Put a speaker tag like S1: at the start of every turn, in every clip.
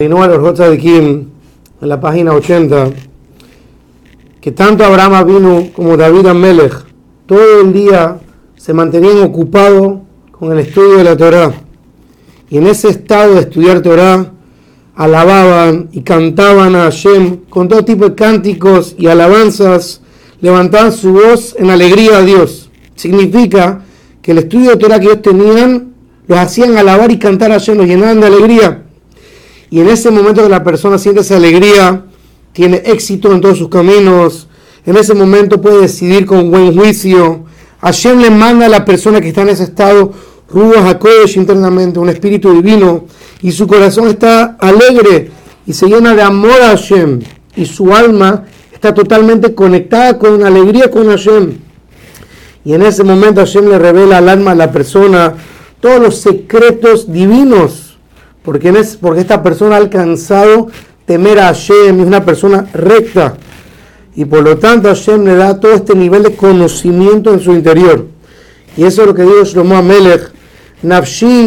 S1: continúa los de en la página 80 que tanto Abraham vino como David Amelech todo el día se mantenían ocupados con el estudio de la Torah y en ese estado de estudiar Torah alababan y cantaban a Hashem con todo tipo de cánticos y alabanzas levantaban su voz en alegría a Dios. Significa que el estudio de Torah que ellos tenían los hacían alabar y cantar a Hashem los llenaban de alegría y en ese momento que la persona siente esa alegría, tiene éxito en todos sus caminos, en ese momento puede decidir con buen juicio. Hashem le manda a la persona que está en ese estado Ruach HaKodesh internamente, un espíritu divino, y su corazón está alegre y se llena de amor a Hashem, y su alma está totalmente conectada con alegría con Hashem. Y en ese momento Hashem le revela al alma a la persona todos los secretos divinos porque, es, porque esta persona ha alcanzado temer a Hashem, es una persona recta. Y por lo tanto Hashem le da todo este nivel de conocimiento en su interior. Y eso es lo que dijo Shlomo Amelech. Nafshi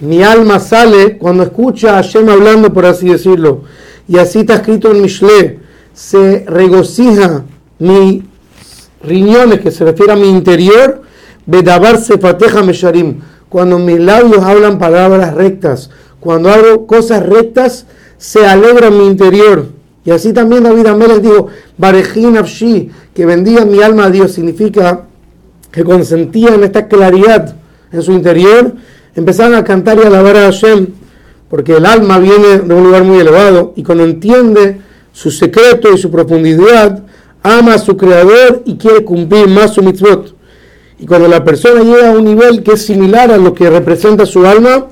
S1: Mi alma sale cuando escucha a Hashem hablando, por así decirlo. Y así está escrito en Mishle. Se regocija mi riñones, que se refiere a mi interior. Bedabar sefateja mesharim cuando mis labios hablan palabras rectas, cuando hago cosas rectas, se alegra mi interior. Y así también David Amélez dijo, Barejin Afshi, que bendiga mi alma a Dios, significa que consentía en esta claridad en su interior, empezaron a cantar y alabar a Hashem, porque el alma viene de un lugar muy elevado y cuando entiende su secreto y su profundidad, ama a su creador y quiere cumplir más su mitzvot. Y cuando la persona llega a un nivel que es similar a lo que representa su alma,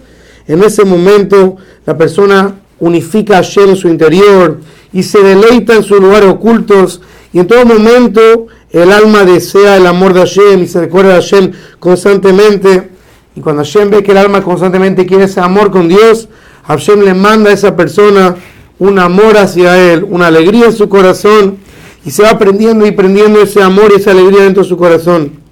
S1: en ese momento la persona unifica a Hashem en su interior y se deleita en sus lugares ocultos y en todo momento el alma desea el amor de Hashem y se recuerda a Hashem constantemente. Y cuando Hashem ve que el alma constantemente quiere ese amor con Dios, Hashem le manda a esa persona un amor hacia Él, una alegría en su corazón y se va aprendiendo y prendiendo ese amor y esa alegría dentro de su corazón.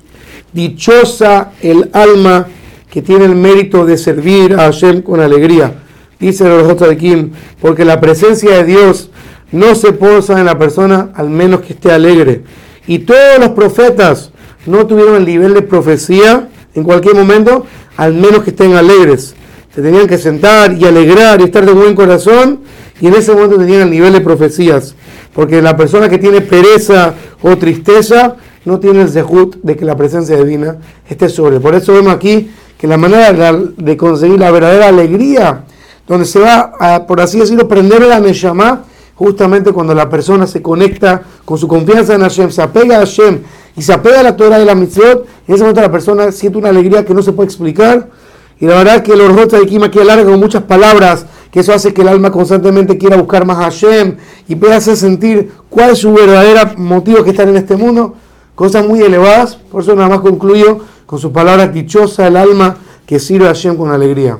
S1: Dichosa el alma que tiene el mérito de servir a Hashem con alegría. Dice los de Kim, porque la presencia de Dios no se posa en la persona al menos que esté alegre. Y todos los profetas no tuvieron el nivel de profecía en cualquier momento, al menos que estén alegres. Se tenían que sentar y alegrar y estar de buen corazón, y en ese momento tenían el nivel de profecías. Porque la persona que tiene pereza o tristeza no tiene el zehut de que la presencia divina esté sobre. Por eso vemos aquí que la manera de conseguir la verdadera alegría, donde se va por así decirlo, prender la Neshama, justamente cuando la persona se conecta con su confianza en Hashem, se apega a Hashem y se apega a la Torah de la mitzvot, en ese momento la persona siente una alegría que no se puede explicar. Y la verdad que los rotos de Kima aquí alarga con muchas palabras, que eso hace que el alma constantemente quiera buscar más a Hashem y pueda hacer sentir cuál es su verdadero motivo que estar en este mundo cosas muy elevadas. Por eso nada más concluyo con su palabra dichosa el alma que sirve a Hashem con alegría.